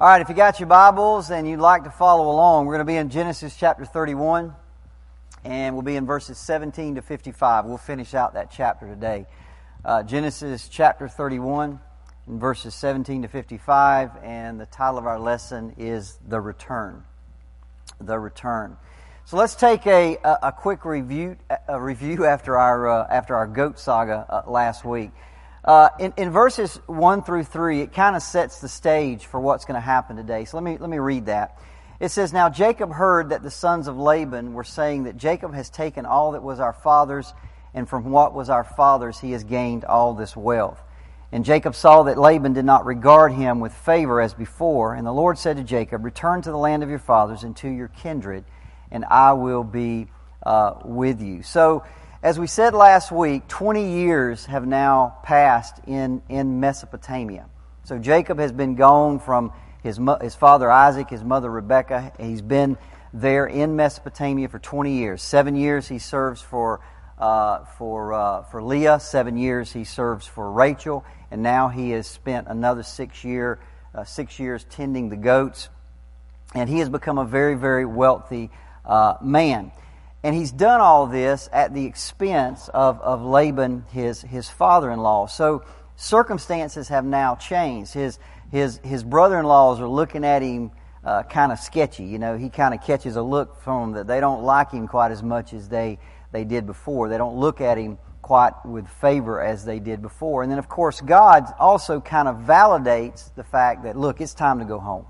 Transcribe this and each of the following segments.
All right, if you got your Bibles and you'd like to follow along, we're going to be in Genesis chapter 31, and we'll be in verses 17 to 55. We'll finish out that chapter today. Uh, Genesis chapter 31, and verses 17 to 55, and the title of our lesson is The Return. The Return. So let's take a, a, a quick review, a review after our, uh, after our goat saga uh, last week. Uh, in, in, verses 1 through 3, it kind of sets the stage for what's going to happen today. So let me, let me read that. It says, Now Jacob heard that the sons of Laban were saying that Jacob has taken all that was our father's, and from what was our father's he has gained all this wealth. And Jacob saw that Laban did not regard him with favor as before. And the Lord said to Jacob, Return to the land of your fathers and to your kindred, and I will be uh, with you. So, as we said last week, 20 years have now passed in, in Mesopotamia. So Jacob has been gone from his, his father Isaac, his mother Rebekah. He's been there in Mesopotamia for 20 years. Seven years he serves for, uh, for, uh, for Leah, seven years he serves for Rachel, and now he has spent another six, year, uh, six years tending the goats. And he has become a very, very wealthy uh, man. And he's done all this at the expense of, of Laban, his, his father in law. So circumstances have now changed. His, his, his brother in laws are looking at him uh, kind of sketchy. You know, he kind of catches a look from them that they don't like him quite as much as they, they did before. They don't look at him quite with favor as they did before. And then, of course, God also kind of validates the fact that, look, it's time to go home.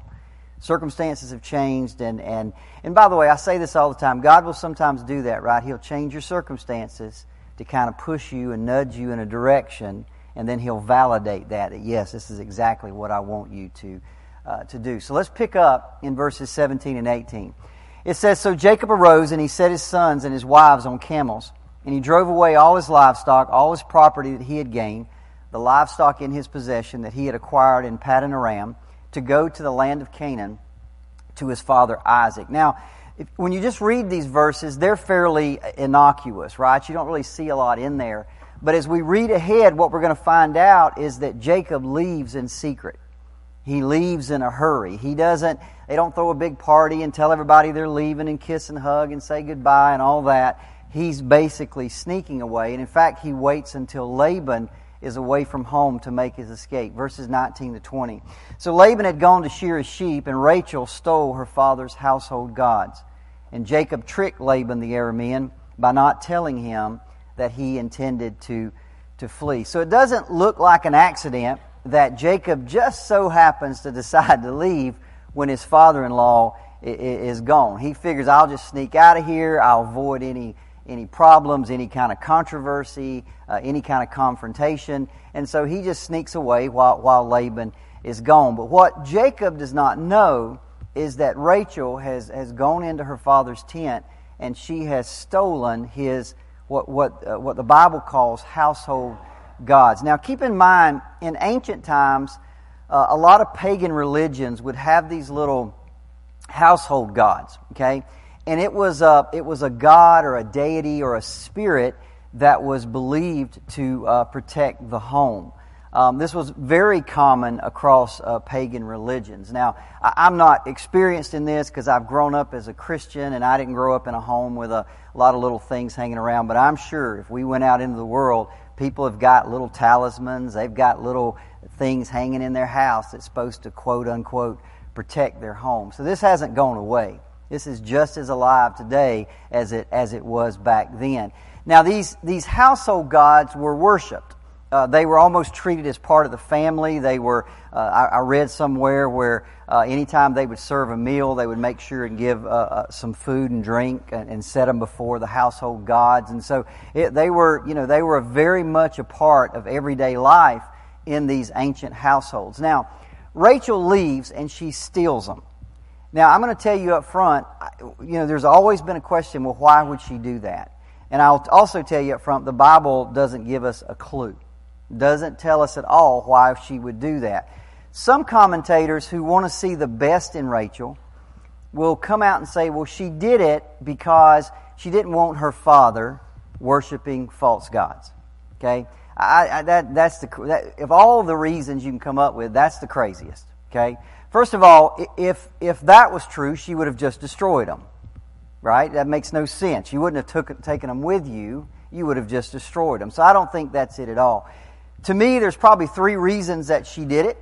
Circumstances have changed, and, and, and by the way, I say this all the time God will sometimes do that, right? He'll change your circumstances to kind of push you and nudge you in a direction, and then He'll validate that, that yes, this is exactly what I want you to, uh, to do. So let's pick up in verses 17 and 18. It says, So Jacob arose, and he set his sons and his wives on camels, and he drove away all his livestock, all his property that he had gained, the livestock in his possession that he had acquired in Paddan Aram to go to the land of Canaan to his father Isaac. Now, if, when you just read these verses, they're fairly innocuous, right? You don't really see a lot in there. But as we read ahead, what we're going to find out is that Jacob leaves in secret. He leaves in a hurry. He doesn't, they don't throw a big party and tell everybody they're leaving and kiss and hug and say goodbye and all that. He's basically sneaking away. And in fact, he waits until Laban is away from home to make his escape. Verses 19 to 20. So Laban had gone to shear his sheep, and Rachel stole her father's household gods. And Jacob tricked Laban the Aramean by not telling him that he intended to, to flee. So it doesn't look like an accident that Jacob just so happens to decide to leave when his father in law is gone. He figures, I'll just sneak out of here, I'll avoid any any problems, any kind of controversy, uh, any kind of confrontation. And so he just sneaks away while, while Laban is gone. But what Jacob does not know is that Rachel has, has gone into her father's tent and she has stolen his, what, what, uh, what the Bible calls household gods. Now keep in mind, in ancient times, uh, a lot of pagan religions would have these little household gods, okay? And it was a, it was a god or a deity or a spirit that was believed to uh, protect the home. Um, this was very common across uh, pagan religions. Now, I, am not experienced in this because I've grown up as a Christian and I didn't grow up in a home with a, a lot of little things hanging around, but I'm sure if we went out into the world, people have got little talismans, they've got little things hanging in their house that's supposed to quote unquote protect their home. So this hasn't gone away. This is just as alive today as it, as it was back then. Now, these, these household gods were worshiped. Uh, they were almost treated as part of the family. They were, uh, I, I, read somewhere where uh, anytime they would serve a meal, they would make sure and give uh, uh, some food and drink and, and, set them before the household gods. And so it, they were, you know, they were very much a part of everyday life in these ancient households. Now, Rachel leaves and she steals them. Now, I'm going to tell you up front, you know, there's always been a question, well, why would she do that? And I'll also tell you up front, the Bible doesn't give us a clue. Doesn't tell us at all why she would do that. Some commentators who want to see the best in Rachel will come out and say, well, she did it because she didn't want her father worshiping false gods. Okay? I, I, that, that's the, that, of all the reasons you can come up with, that's the craziest. Okay? First of all, if, if that was true, she would have just destroyed them. Right? That makes no sense. You wouldn't have took, taken them with you. You would have just destroyed them. So I don't think that's it at all. To me, there's probably three reasons that she did it.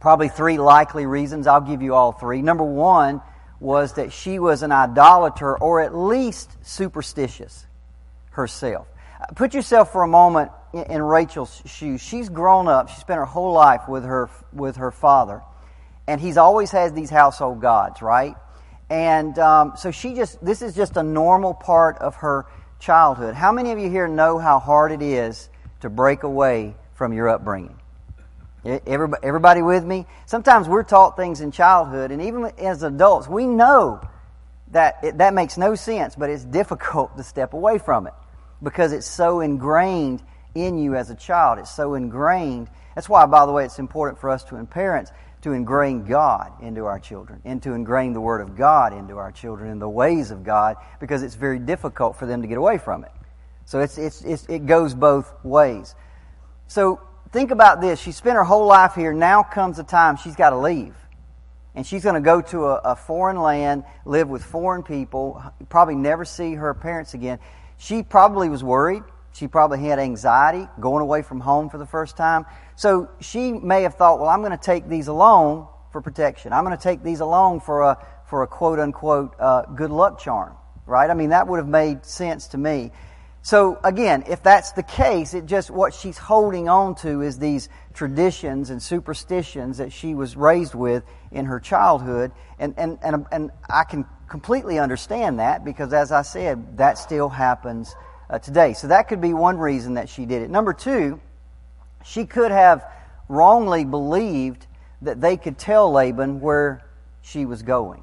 Probably three likely reasons. I'll give you all three. Number one was that she was an idolater or at least superstitious herself. Uh, put yourself for a moment in Rachel's shoes. She's grown up. She spent her whole life with her with her father, and he's always had these household gods, right? And um, so she just this is just a normal part of her childhood. How many of you here know how hard it is to break away from your upbringing? Everybody, everybody with me? Sometimes we're taught things in childhood, and even as adults, we know that it, that makes no sense, but it's difficult to step away from it because it's so ingrained in you as a child. It's so ingrained. That's why, by the way, it's important for us to, in parents, to ingrain God into our children and to ingrain the Word of God into our children and the ways of God because it's very difficult for them to get away from it. So it's, it's, it's, it goes both ways. So think about this. She spent her whole life here. Now comes the time she's got to leave. And she's going to go to a, a foreign land, live with foreign people, probably never see her parents again. She probably was worried. She probably had anxiety going away from home for the first time. So she may have thought, well, I'm going to take these along for protection. I'm going to take these along for a, for a quote unquote uh, good luck charm, right? I mean, that would have made sense to me. So again, if that's the case, it just what she's holding on to is these traditions and superstitions that she was raised with in her childhood, and and and, and I can completely understand that because, as I said, that still happens uh, today. So that could be one reason that she did it. Number two, she could have wrongly believed that they could tell Laban where she was going.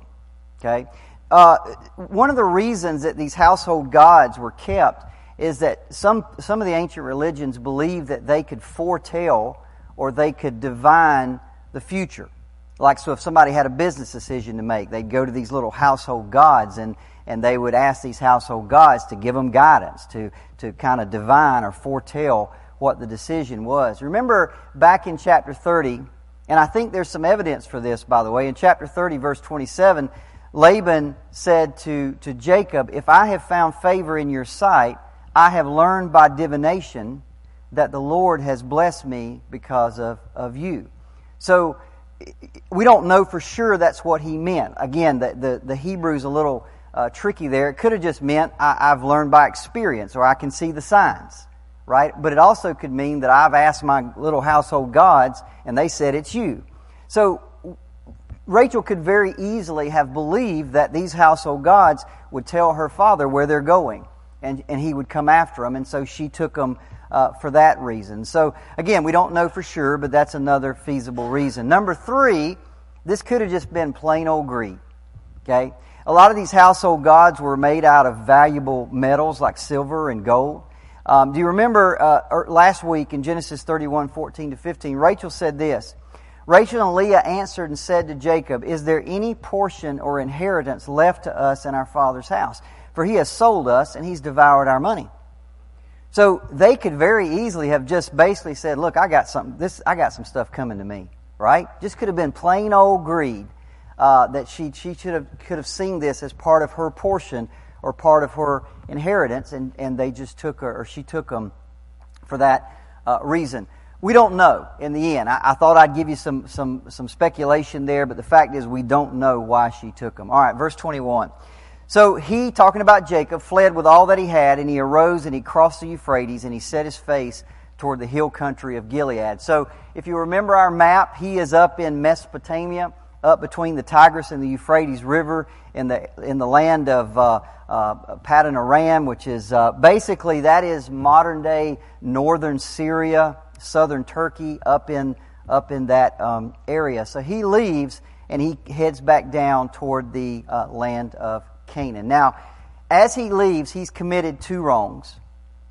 Okay, uh, one of the reasons that these household gods were kept is that some, some of the ancient religions believed that they could foretell or they could divine the future. Like, so if somebody had a business decision to make, they'd go to these little household gods and, and they would ask these household gods to give them guidance, to, to kind of divine or foretell what the decision was. Remember back in chapter 30, and I think there's some evidence for this, by the way. In chapter 30, verse 27, Laban said to, to Jacob, If I have found favor in your sight, I have learned by divination that the Lord has blessed me because of, of you. So we don't know for sure that's what he meant. Again, the, the, the Hebrew's a little uh, tricky there. It could have just meant I, I've learned by experience or I can see the signs, right? But it also could mean that I've asked my little household gods and they said it's you. So Rachel could very easily have believed that these household gods would tell her father where they're going and, and he would come after them. And so she took them uh, for that reason. So again, we don't know for sure, but that's another feasible reason. Number three, this could have just been plain old greed. Okay? A lot of these household gods were made out of valuable metals like silver and gold. Um, do you remember uh, er, last week in Genesis 31, 14 to 15, Rachel said this. Rachel and Leah answered and said to Jacob, Is there any portion or inheritance left to us in our father's house? for he has sold us and he's devoured our money. So they could very easily have just basically said, "Look, I got something. This I got some stuff coming to me." Right? Just could have been plain old greed uh, that she she should have could have seen this as part of her portion or part of her inheritance, and and they just took her or she took them for that uh, reason. We don't know in the end. I, I, thought I'd give you some some some speculation there, but the fact is we don't know why she took them. All right, verse twenty one. So he, talking about Jacob, fled with all that he had, and he arose and he crossed the Euphrates, and he set his face toward the hill country of Gilead. So if you remember our map, he is up in Mesopotamia, up between the Tigris and the Euphrates River, in the in the land of uh, uh, Paddan Aram, which is uh, basically that is modern day northern Syria, southern Turkey, up in up in that um, area. So he leaves and he heads back down toward the uh, land of Canaan. Now, as he leaves, he's committed two wrongs.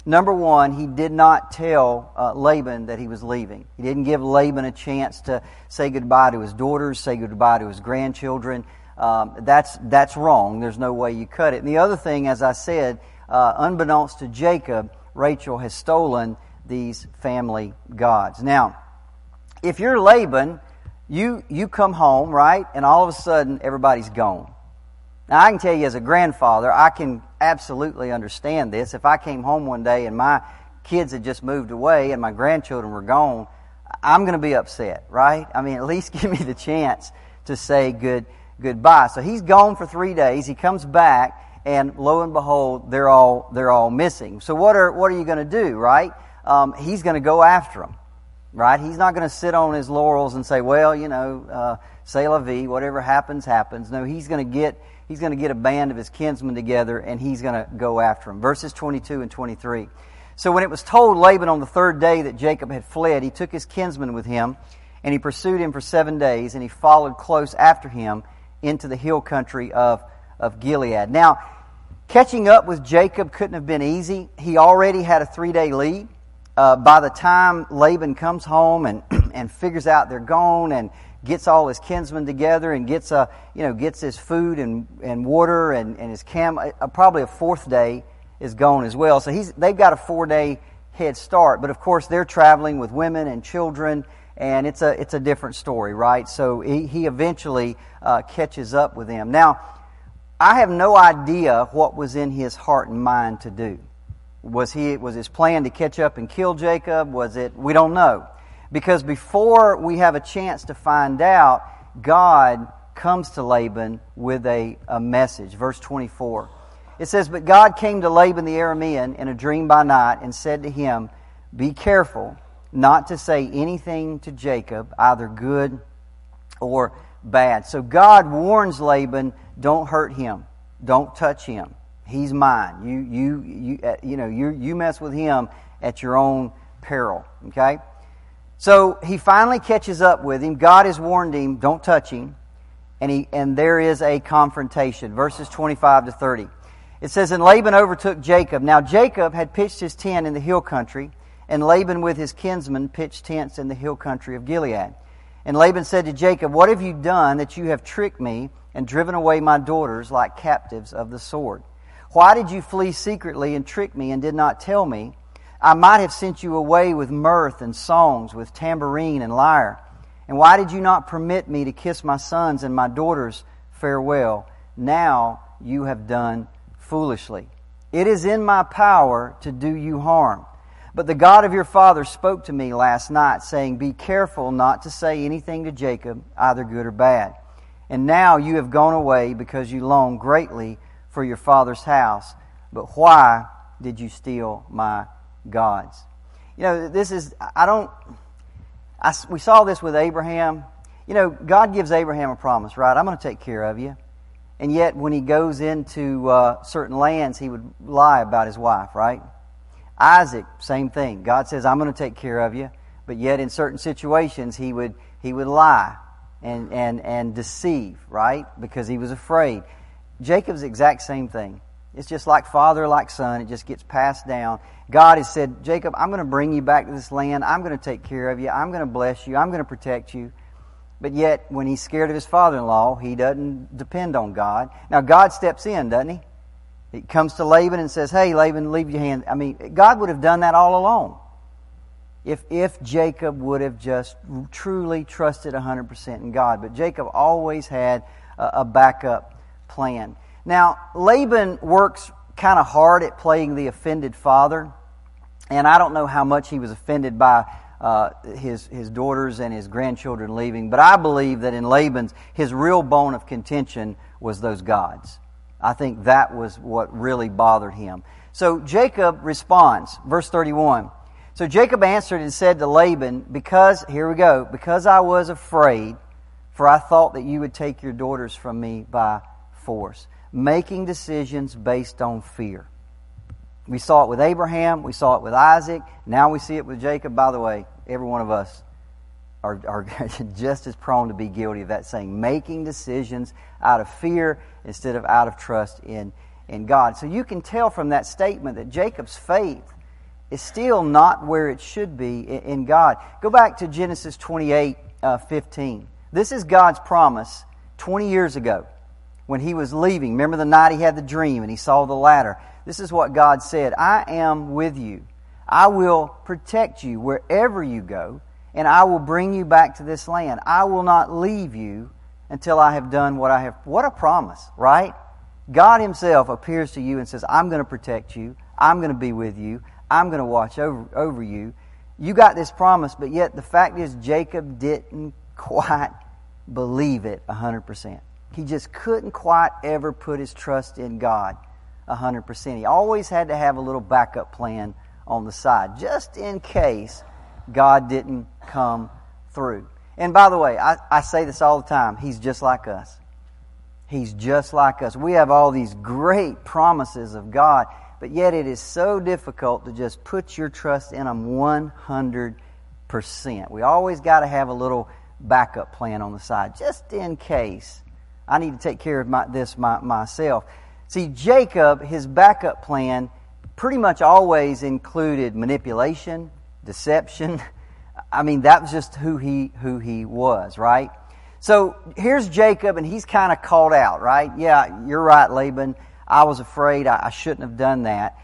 Number one, he did not tell uh, Laban that he was leaving. He didn't give Laban a chance to say goodbye to his daughters, say goodbye to his grandchildren. Um, that's, that's wrong. There's no way you cut it. And the other thing, as I said, uh, unbeknownst to Jacob, Rachel has stolen these family gods. Now, if you're Laban, You, you come home, right? And all of a sudden, everybody's gone. Now, I can tell you as a grandfather, I can absolutely understand this. If I came home one day and my kids had just moved away and my grandchildren were gone, I'm going to be upset, right? I mean, at least give me the chance to say good goodbye. So he's gone for three days. He comes back, and lo and behold, they're all they're all missing. So what are what are you going to do, right? Um, he's going to go after them, right? He's not going to sit on his laurels and say, well, you know, uh, say la vie, whatever happens, happens. No, he's going to get he's going to get a band of his kinsmen together, and he's going to go after them. Verses 22 and 23. So when it was told Laban on the third day that Jacob had fled, he took his kinsmen with him, and he pursued him for seven days, and he followed close after him into the hill country of, of Gilead. Now, catching up with Jacob couldn't have been easy. He already had a three day lead. Uh, by the time Laban comes home and, and figures out they're gone and gets all his kinsmen together and gets, a, you know, gets his food and, and water and, and his cam, uh, probably a fourth day is gone as well. So he's, they've got a four day head start. But of course, they're traveling with women and children, and it's a, it's a different story, right? So he, he eventually uh, catches up with them. Now, I have no idea what was in his heart and mind to do. Was he was his plan to catch up and kill Jacob? Was it we don't know. Because before we have a chance to find out, God comes to Laban with a, a message. Verse 24. It says, But God came to Laban the Aramean in a dream by night and said to him, Be careful not to say anything to Jacob, either good or bad. So God warns Laban, don't hurt him. Don't touch him. He's mine. You, you, you, uh, you know, you, you mess with him at your own peril. Okay? So he finally catches up with him. God has warned him, don't touch him. And, he, and there is a confrontation. Verses 25 to 30. It says, And Laban overtook Jacob. Now Jacob had pitched his tent in the hill country, and Laban with his kinsmen pitched tents in the hill country of Gilead. And Laban said to Jacob, What have you done that you have tricked me and driven away my daughters like captives of the sword? Why did you flee secretly and trick me and did not tell me? I might have sent you away with mirth and songs, with tambourine and lyre. And why did you not permit me to kiss my sons and my daughters farewell? Now you have done foolishly. It is in my power to do you harm. But the God of your father spoke to me last night, saying, Be careful not to say anything to Jacob, either good or bad. And now you have gone away because you long greatly for your father's house. But why did you steal my gods? You know, this is, I don't, I, we saw this with Abraham. You know, God gives Abraham a promise, right? I'm going to take care of you. And yet, when he goes into uh, certain lands, he would lie about his wife, right? Isaac, same thing. God says, I'm going to take care of you. But yet, in certain situations, he would, he would lie and, and, and deceive, right? Because he was afraid. Jacob's exact same thing. It's just like father, like son. It just gets passed down. God has said, Jacob, I'm going to bring you back to this land. I'm going to take care of you. I'm going to bless you. I'm going to protect you. But yet, when he's scared of his father in law, he doesn't depend on God. Now, God steps in, doesn't he? He comes to Laban and says, Hey, Laban, leave your hand. I mean, God would have done that all along if, if Jacob would have just truly trusted 100% in God. But Jacob always had a, a backup plan. Now, Laban works kind of hard at playing the offended father. And I don't know how much he was offended by uh, his, his daughters and his grandchildren leaving. But I believe that in Laban's, his real bone of contention was those gods. I think that was what really bothered him. So Jacob responds, verse 31. So Jacob answered and said to Laban, Because, here we go, because I was afraid, for I thought that you would take your daughters from me by force, making decisions based on fear. We saw it with Abraham, we saw it with Isaac, now we see it with Jacob. By the way, every one of us are, are just as prone to be guilty of that saying, making decisions out of fear instead of out of trust in, in God. So you can tell from that statement that Jacob's faith is still not where it should be in, God. Go back to Genesis 28 uh, 15. This is God's promise 20 years ago when he was leaving. Remember the night he had the dream and he saw the ladder. This is what God said I am with you. I will protect you wherever you go, and I will bring you back to this land. I will not leave you until I have done what I have. What a promise, right? God Himself appears to you and says, I'm going to protect you. I'm going to be with you. I'm going to watch over, over you. You got this promise, but yet the fact is, Jacob didn't quite believe it 100%. He just couldn't quite ever put his trust in God 100%. He always had to have a little backup plan on the side, just in case God didn't come through. And by the way, I, I say this all the time. He's just like us. He's just like us. We have all these great promises of God, but yet it is so difficult to just put your trust in Him 100%. We always got to have a little backup plan on the side, just in case I need to take care of my, this my, myself. See, Jacob, his backup plan pretty much always included manipulation, deception. I mean, that was just who he, who he was, right? So here's Jacob, and he's kind of called out, right? Yeah, you're right, Laban. I was afraid. I, I shouldn't have done that.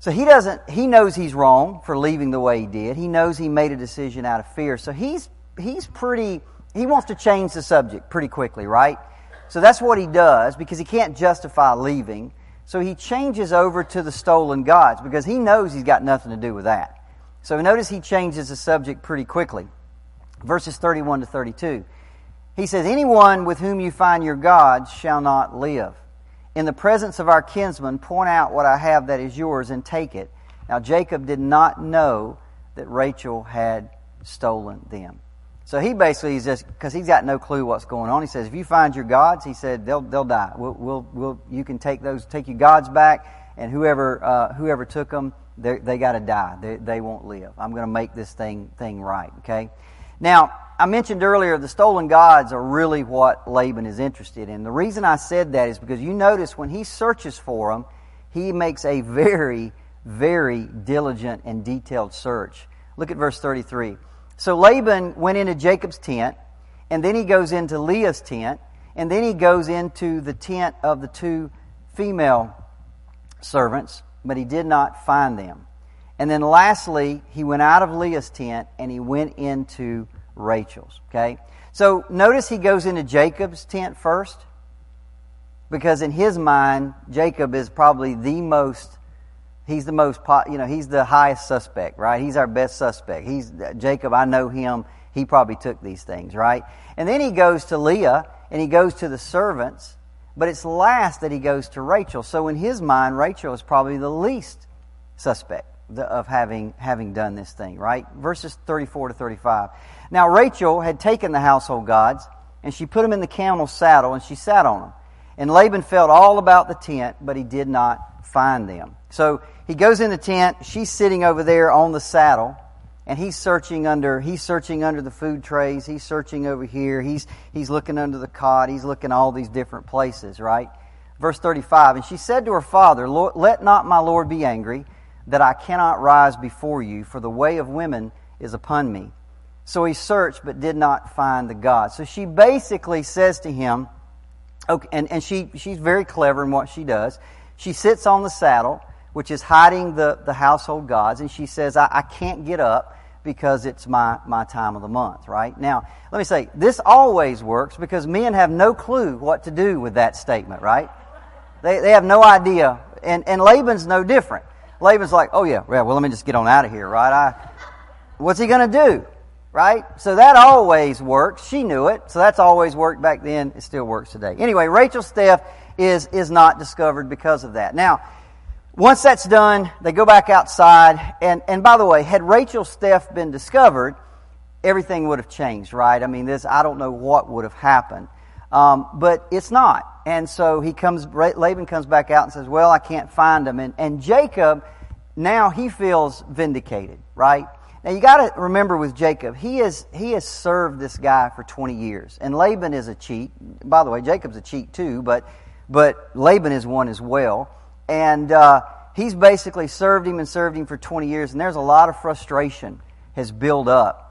So he doesn't, he knows he's wrong for leaving the way he did. He knows he made a decision out of fear. So he's, he's pretty, he wants to change the subject pretty quickly, right? So that's what he does because he can't justify leaving. So he changes over to the stolen gods because he knows he's got nothing to do with that. So notice he changes the subject pretty quickly. Verses 31 to 32. He says, Anyone with whom you find your gods shall not live. In the presence of our kinsmen, point out what I have that is yours and take it. Now Jacob did not know that Rachel had stolen them. So he basically is just because he's got no clue what's going on. He says, if you find your gods, he said they'll they'll die. We'll, we'll, we'll you can take those take your gods back, and whoever uh, whoever took them, they they got to die. They, they won't live. I'm going to make this thing thing right. Okay. Now I mentioned earlier the stolen gods are really what Laban is interested in. The reason I said that is because you notice when he searches for them, he makes a very very diligent and detailed search. Look at verse 33. So Laban went into Jacob's tent, and then he goes into Leah's tent, and then he goes into the tent of the two female servants, but he did not find them. And then lastly, he went out of Leah's tent and he went into Rachel's. Okay? So notice he goes into Jacob's tent first, because in his mind, Jacob is probably the most he's the most, you know, he's the highest suspect, right? He's our best suspect. He's Jacob. I know him. He probably took these things, right? And then he goes to Leah and he goes to the servants, but it's last that he goes to Rachel. So in his mind, Rachel is probably the least suspect of having having done this thing, right? Verses 34 to 35. Now Rachel had taken the household gods and she put them in the camel's saddle and she sat on them. And Laban felt all about the tent, but he did not find them. So he goes in the tent. She's sitting over there on the saddle, and he's searching under. He's searching under the food trays. He's searching over here. He's he's looking under the cot. He's looking all these different places. Right. Verse thirty-five. And she said to her father, "Let not my lord be angry, that I cannot rise before you, for the way of women is upon me." So he searched, but did not find the God. So she basically says to him, okay, and, and she, she's very clever in what she does. She sits on the saddle which is hiding the, the household gods. And she says, I, I can't get up because it's my, my time of the month, right? Now, let me say, this always works because men have no clue what to do with that statement, right? They, they have no idea. And, and Laban's no different. Laban's like, oh yeah, well, let me just get on out of here, right? I, what's he going to do? Right? So that always works. She knew it. So that's always worked back then. It still works today. Anyway, Rachel's theft is, is not discovered because of that. Now, once that's done, they go back outside. And, and by the way, had Rachel's theft been discovered, everything would have changed, right? I mean, this, I don't know what would have happened. Um, but it's not. And so he comes, Laban comes back out and says, well, I can't find him. And, and Jacob, now he feels vindicated, right? Now you gotta remember with Jacob, he is, he has served this guy for 20 years. And Laban is a cheat. By the way, Jacob's a cheat too, but, but Laban is one as well. And uh, he's basically served him and served him for 20 years, and there's a lot of frustration has built up.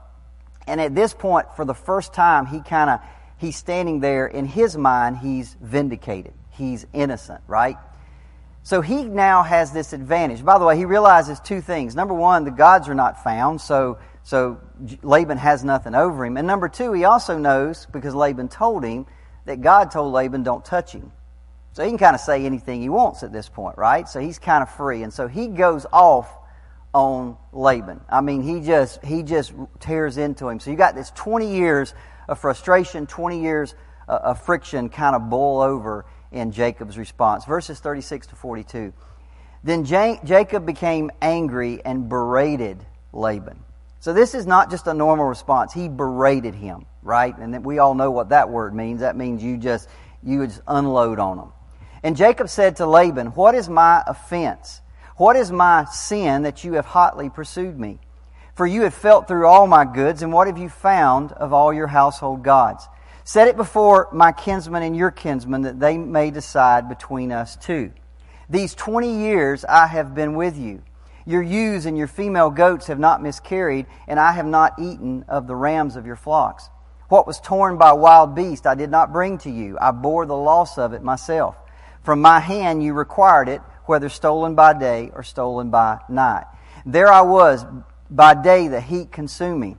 And at this point, for the first time, he kind of he's standing there. In his mind, he's vindicated. He's innocent, right? So he now has this advantage. By the way, he realizes two things. Number one, the gods are not found, so, so Laban has nothing over him. And number two, he also knows, because Laban told him, that God told Laban, don't touch him. So he can kind of say anything he wants at this point, right? So he's kind of free. And so he goes off on Laban. I mean, he just he just tears into him. So you got this 20 years of frustration, 20 years uh, of friction kind of boil over in Jacob's response. Verses 36 to 42. Then Jacob became angry and berated Laban. So this is not just a normal response. He berated him, right? And we all know what that word means. That means you just you just unload on him. And Jacob said to Laban, "What is my offense? What is my sin that you have hotly pursued me? For you have felt through all my goods, and what have you found of all your household gods? Set it before my kinsmen and your kinsmen that they may decide between us two. These twenty years I have been with you. Your ewes and your female goats have not miscarried, and I have not eaten of the rams of your flocks. What was torn by wild beast I did not bring to you. I bore the loss of it myself. From my hand you required it, whether stolen by day or stolen by night. There I was by day, the heat consumed me,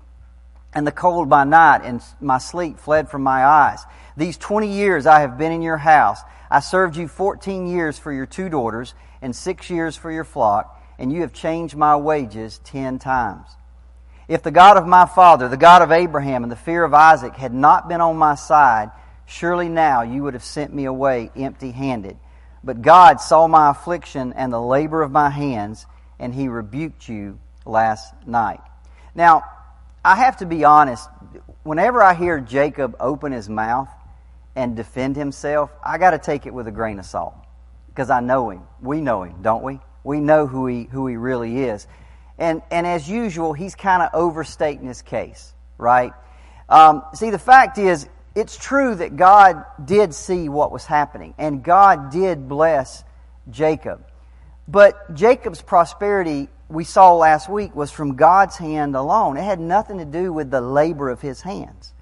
and the cold by night, and my sleep fled from my eyes. These twenty years I have been in your house. I served you fourteen years for your two daughters, and six years for your flock and you have changed my wages ten times. If the God of my father, the God of Abraham, and the fear of Isaac had not been on my side, surely now you would have sent me away empty handed. But God saw my affliction and the labor of my hands, and he rebuked you last night. Now, I have to be honest, whenever I hear Jacob open his mouth and defend himself, I got to take it with a grain of salt because I know him. We know him, don't we? We know who he, who he really is. And, and as usual, he's kind of overstating his case, right? Um, see, the fact is, it's true that God did see what was happening, and God did bless Jacob. But Jacob's prosperity, we saw last week, was from God's hand alone. It had nothing to do with the labor of his hands.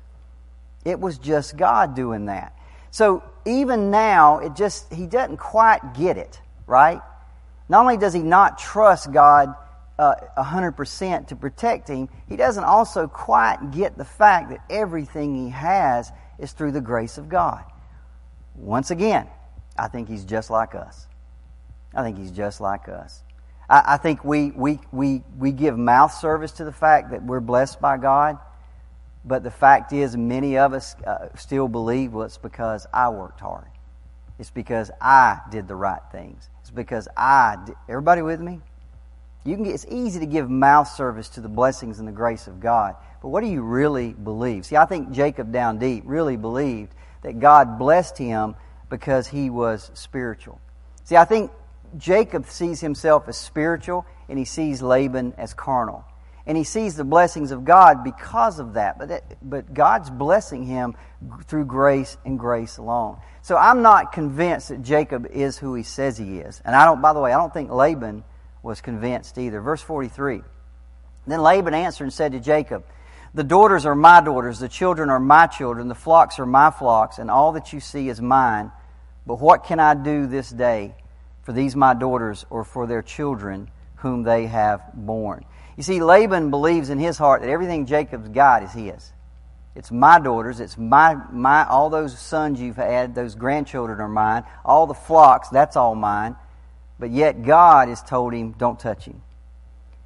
It was just God doing that. So even now, it just, he doesn't quite get it, right? Not only does he not trust God uh, 100% to protect him, he doesn't also quite get the fact that everything he has is through the grace of God. Once again, I think he's just like us. I think he's just like us. I, I think we, we, we, we give mouth service to the fact that we're blessed by God, but the fact is, many of us uh, still believe, well, it's because I worked hard. It's because I did the right things. It's because I did. Everybody with me? You can get, it's easy to give mouth service to the blessings and the grace of God. But what do you really believe? See, I think Jacob down deep really believed that God blessed him because he was spiritual. See, I think Jacob sees himself as spiritual and he sees Laban as carnal and he sees the blessings of God because of that. But, that, but God's blessing him through grace and grace alone. So I'm not convinced that Jacob is who he says he is. And I don't, by the way, I don't think Laban was convinced either. Verse 43. Then Laban answered and said to Jacob, The daughters are my daughters, the children are my children, the flocks are my flocks, and all that you see is mine. But what can I do this day for these my daughters or for their children whom they have born. You see, Laban believes in his heart that everything Jacob's got is his. It's my daughters. It's my, my, all those sons you've had, those grandchildren are mine. All the flocks, that's all mine. But yet God has told him, don't touch him.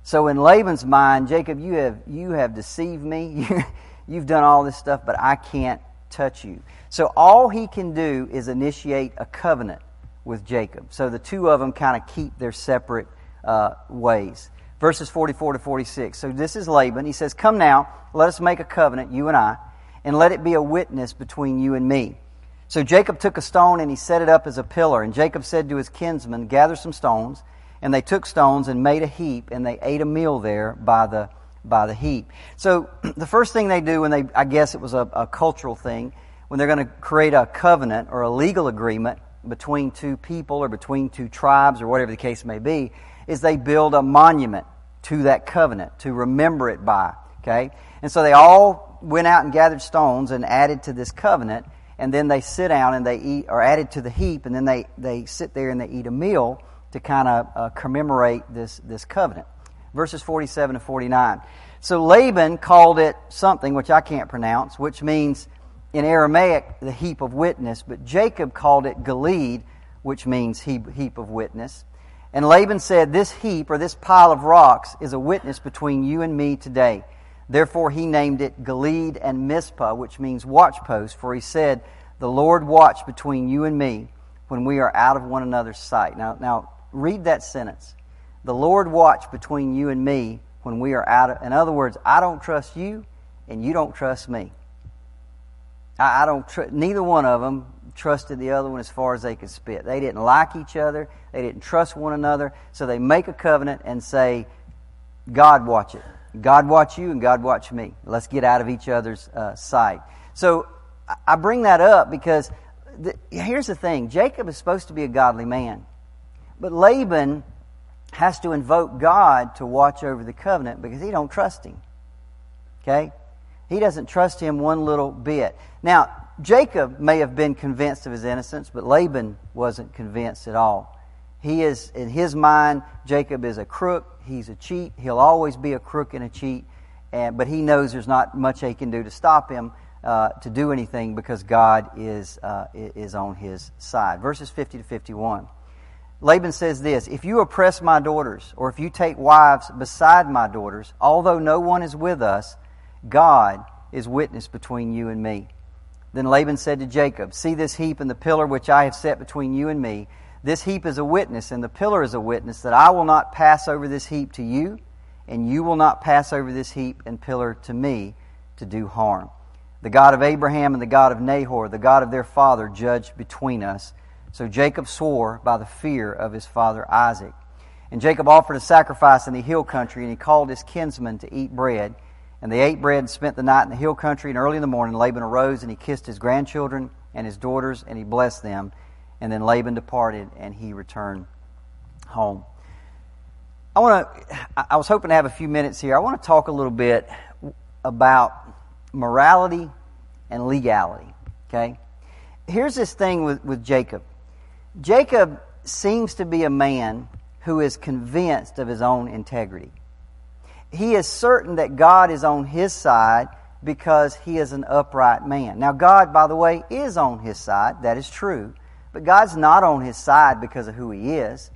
So in Laban's mind, Jacob, you have, you have deceived me. You've done all this stuff, but I can't touch you. So all he can do is initiate a covenant with Jacob. So the two of them kind of keep their separate uh, ways verses 44 to 46. So this is Laban. He says, Come now, let us make a covenant, you and I, and let it be a witness between you and me. So Jacob took a stone and he set it up as a pillar. And Jacob said to his kinsmen, Gather some stones. And they took stones and made a heap, and they ate a meal there by the, by the heap. So the first thing they do when they, I guess it was a, a cultural thing, when they're going to create a covenant or a legal agreement between two people or between two tribes or whatever the case may be, is they build a monument to that covenant to remember it by. Okay? And so they all went out and gathered stones and added to this covenant. and then they sit down and they eat, are added to the heap, and then they, they sit there and they eat a meal to kind of uh, commemorate this, this covenant. Verses 47 to 49. So Laban called it something which I can't pronounce, which means in Aramaic the heap of witness, but Jacob called it Gilead, which means heap, of witness. And Laban said, This heap or this pile of rocks is a witness between you and me today. Therefore he named it Gilead and Mizpah, which means watchpost, for he said, The Lord watch between you and me when we are out of one another's sight. Now, now read that sentence. The Lord watch between you and me when we are out of. In other words, I don't trust you, and you don't trust me. I, I don't. Tr- neither one of them trusted the other one as far as they could spit. They didn't like each other. They didn't trust one another. So they make a covenant and say, God watch it. God watch you and God watch me. Let's get out of each other's uh, sight. So I bring that up because the, here's the thing Jacob is supposed to be a godly man. But Laban has to invoke God to watch over the covenant because he don't trust him. Okay? He doesn't trust him one little bit. Now, Jacob may have been convinced of his innocence, but Laban wasn't convinced at all. He is, in his mind, Jacob is a crook. He's a cheat. He'll always be a crook and a cheat. And, but he knows there's not much he can do to stop him uh, to do anything because God is, uh, is on his side. Verses 50 to 51. Laban says this If you oppress my daughters, or if you take wives beside my daughters, although no one is with us, God is witness between you and me. Then Laban said to Jacob, See this heap and the pillar which I have set between you and me. This heap is a witness, and the pillar is a witness, that I will not pass over this heap to you, and you will not pass over this heap and pillar to me to do harm. The God of Abraham and the God of Nahor, the God of their father, judged between us. So Jacob swore by the fear of his father Isaac. And Jacob offered a sacrifice in the hill country, and he called his kinsmen to eat bread. And they ate bread and spent the night in the hill country. And early in the morning, Laban arose and he kissed his grandchildren and his daughters, and he blessed them. And then Laban departed and he returned home. I want to, I was hoping to have a few minutes here. I want to talk a little bit about morality and legality. Okay? Here's this thing with, with Jacob Jacob seems to be a man who is convinced of his own integrity. He is certain that God is on his side because he is an upright man. Now, God, by the way, is on his side. That is true. But God's not on his side because of who he is.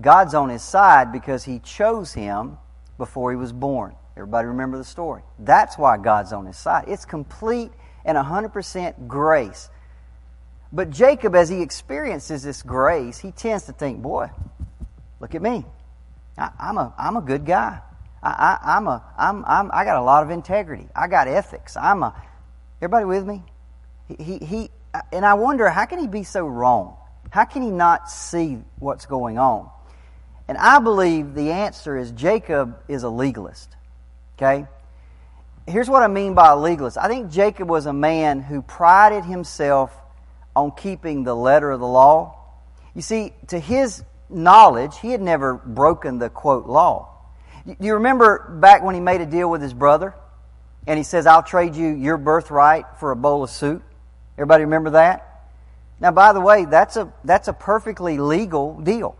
God's on his side because he chose him before he was born. Everybody remember the story. That's why God's on his side. It's complete and 100% grace. But Jacob, as he experiences this grace, he tends to think, boy, look at me. I, am a, I'm a good guy. I, I, I'm a, I'm, I'm, I got a lot of integrity. I got ethics. I'm a, everybody with me? He, he, he uh, and I wonder, how can he be so wrong? How can he not see what's going on? And I believe the answer is Jacob is a legalist. Okay? Here's what I mean by a legalist. I think Jacob was a man who prided himself on keeping the letter of the law. You see, to his knowledge, he had never broken the quote law. Do you remember back when he made a deal with his brother? And he says, I'll trade you your birthright for a bowl of soup. Everybody remember that? Now, by the way, that's a, that's a perfectly legal deal.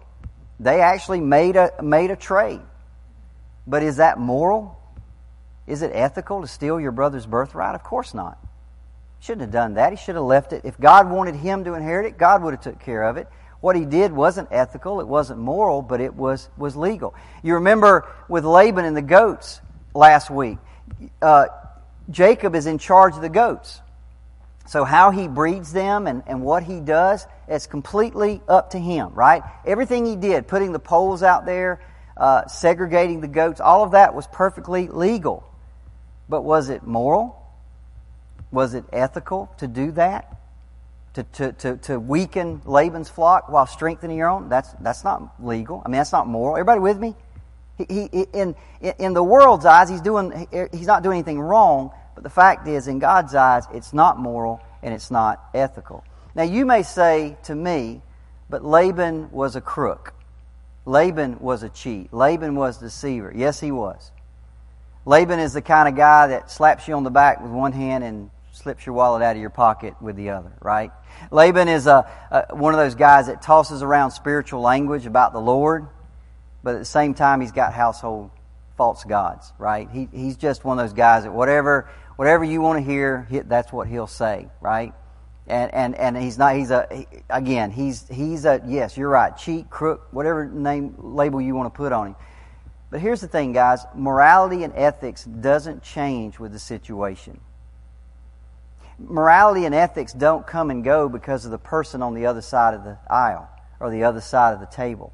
They actually made a, made a trade. But is that moral? Is it ethical to steal your brother's birthright? Of course not. He shouldn't have done that. He should have left it. If God wanted him to inherit it, God would have took care of it. What he did wasn't ethical, it wasn't moral, but it was, was legal. You remember with Laban and the goats last week. Uh, Jacob is in charge of the goats. So how he breeds them and, and what he does, it's completely up to him, right? Everything he did, putting the poles out there, uh, segregating the goats, all of that was perfectly legal. But was it moral? Was it ethical to do that? To, to, to, to weaken Laban's flock while strengthening your own? That's, that's not legal. I mean, that's not moral. Everybody with me? He, he, in, in the world's eyes, he's, doing, he's not doing anything wrong, but the fact is, in God's eyes, it's not moral and it's not ethical. Now, you may say to me, but Laban was a crook. Laban was a cheat. Laban was a deceiver. Yes, he was. Laban is the kind of guy that slaps you on the back with one hand and slips your wallet out of your pocket with the other, right? Laban is a, a, one of those guys that tosses around spiritual language about the Lord, but at the same time, he's got household false gods, right? He, he's just one of those guys that whatever, whatever you want to hear, he, that's what he'll say, right? And, and, and he's not, he's a, he, again, he's, he's a, yes, you're right, cheat, crook, whatever name, label you want to put on him. But here's the thing, guys morality and ethics doesn't change with the situation. Morality and ethics don't come and go because of the person on the other side of the aisle or the other side of the table.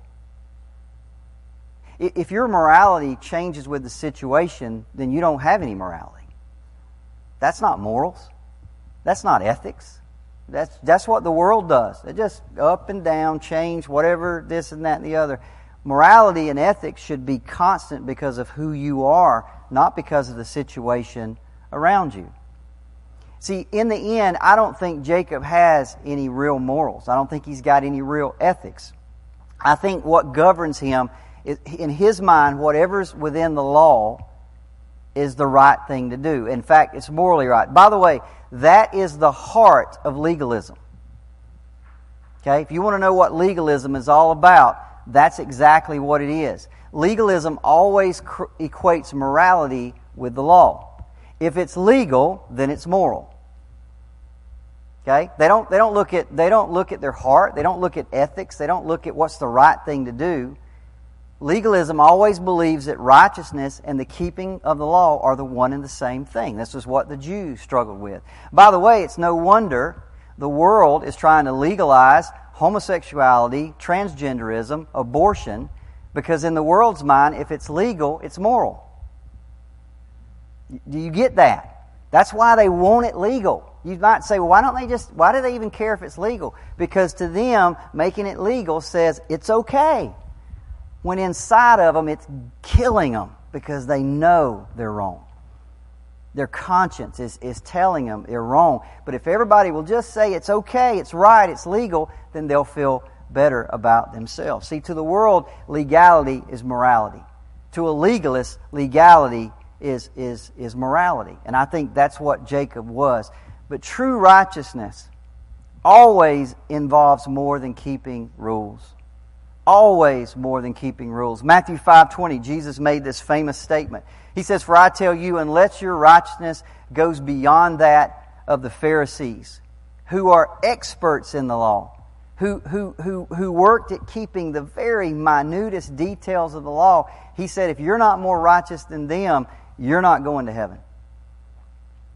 If your morality changes with the situation, then you don't have any morality. That's not morals. That's not ethics. That's, that's what the world does. They just up and down, change, whatever, this and that and the other. Morality and ethics should be constant because of who you are, not because of the situation around you. See, in the end, I don't think Jacob has any real morals. I don't think he's got any real ethics. I think what governs him is, in his mind, whatever's within the law is the right thing to do. In fact, it's morally right. By the way, that is the heart of legalism. Okay? If you want to know what legalism is all about, that's exactly what it is. Legalism always cr- equates morality with the law. If it's legal, then it's moral. Okay? They don't, they don't look at, they don't look at their heart. They don't look at ethics. They don't look at what's the right thing to do. Legalism always believes that righteousness and the keeping of the law are the one and the same thing. This is what the Jews struggled with. By the way, it's no wonder the world is trying to legalize homosexuality, transgenderism, abortion, because in the world's mind, if it's legal, it's moral. Do you get that? That's why they want it legal. You might say, well, why don't they just, why do they even care if it's legal? Because to them, making it legal says it's okay when inside of them it's killing them because they know they're wrong. Their conscience is, is telling them they're wrong. But if everybody will just say it's okay, it's right, it's legal, then they'll feel better about themselves. See, to the world, legality is morality. To a legalist, legality is, is, is morality. And I think that's what Jacob was. But true righteousness always involves more than keeping rules always more than keeping rules. Matthew 5:20, Jesus made this famous statement. He says, "For I tell you, unless your righteousness goes beyond that of the Pharisees, who are experts in the law, who, who, who, who worked at keeping the very minutest details of the law, he said, if you're not more righteous than them, you're not going to heaven.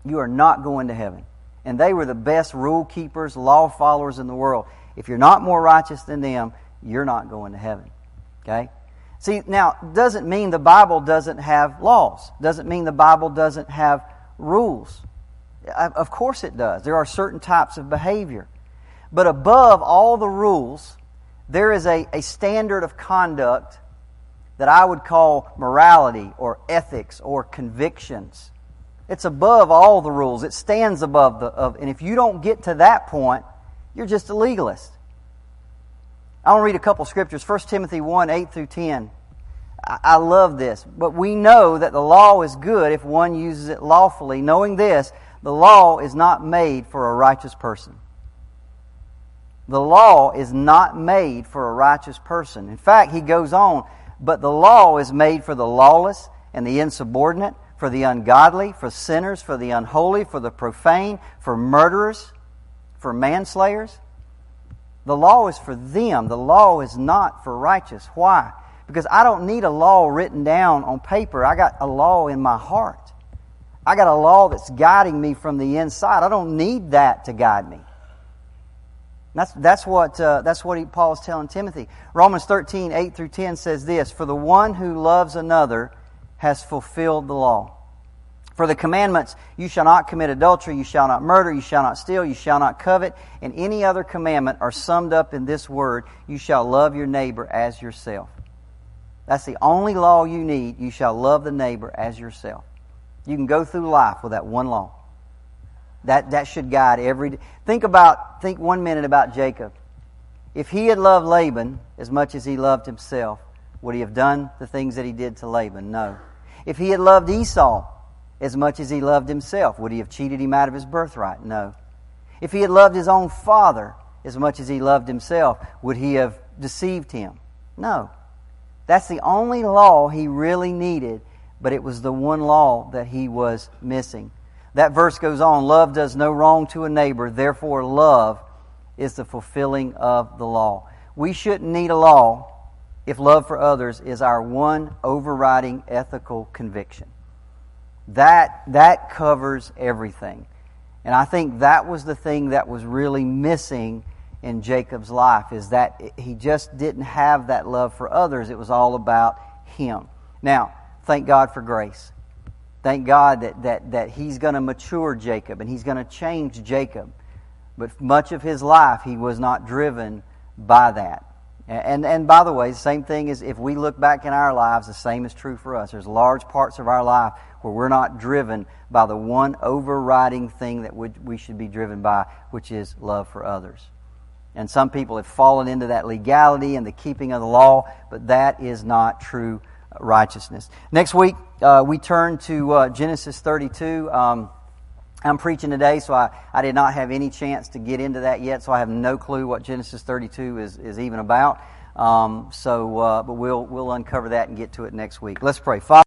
You are not going to heaven. And they were the best rule keepers, law followers in the world. If you're not more righteous than them, you're not going to heaven. Okay? See, now, doesn't mean the Bible doesn't have laws. Doesn't mean the Bible doesn't have rules. Uh, of course it does. There are certain types of behavior. But above all the rules, there is a, a standard of conduct that I would call morality or ethics or convictions. It's above all the rules. It stands above the of, and if you don't get to that point, you're just a legalist. I want to read a couple scriptures. 1 Timothy 1 8 through 10. I love this. But we know that the law is good if one uses it lawfully, knowing this, the law is not made for a righteous person. The law is not made for a righteous person. In fact, he goes on, but the law is made for the lawless and the insubordinate, for the ungodly, for sinners, for the unholy, for the profane, for murderers, for manslayers the law is for them. The law is not for righteous. Why? Because I don't need a law written down on paper. I got a law in my heart. I got a law that's guiding me from the inside. I don't need that to guide me. That's, that's what, uh, that's what Paul is telling Timothy. Romans 13, 8 through 10 says this For the one who loves another has fulfilled the law. For the commandments, you shall not commit adultery, you shall not murder, you shall not steal, you shall not covet, and any other commandment are summed up in this word you shall love your neighbor as yourself. That's the only law you need. You shall love the neighbor as yourself. You can go through life with that one law. That, that should guide every. Think about, think one minute about Jacob. If he had loved Laban as much as he loved himself, would he have done the things that he did to Laban? No. If he had loved Esau as much as he loved himself, would he have cheated him out of his birthright? No. If he had loved his own father as much as he loved himself, would he have deceived him? No. That's the only law he really needed, but it was the one law that he was missing. That verse goes on Love does no wrong to a neighbor, therefore, love is the fulfilling of the law. We shouldn't need a law if love for others is our one overriding ethical conviction. That, that covers everything. And I think that was the thing that was really missing in Jacob's life is that he just didn't have that love for others. It was all about him. Now, thank God for grace. Thank God that, that, that he's going to mature Jacob and he's going to change Jacob. But much of his life, he was not driven by that. And, and by the way, the same thing is if we look back in our lives, the same is true for us. There's large parts of our life where we're not driven by the one overriding thing that we should be driven by, which is love for others. And some people have fallen into that legality and the keeping of the law, but that is not true righteousness. Next week, uh, we turn to uh, Genesis 32. Um, I'm preaching today, so I, I did not have any chance to get into that yet, so I have no clue what Genesis 32 is, is even about. Um, so, uh, but we'll, we'll uncover that and get to it next week. Let's pray. Father,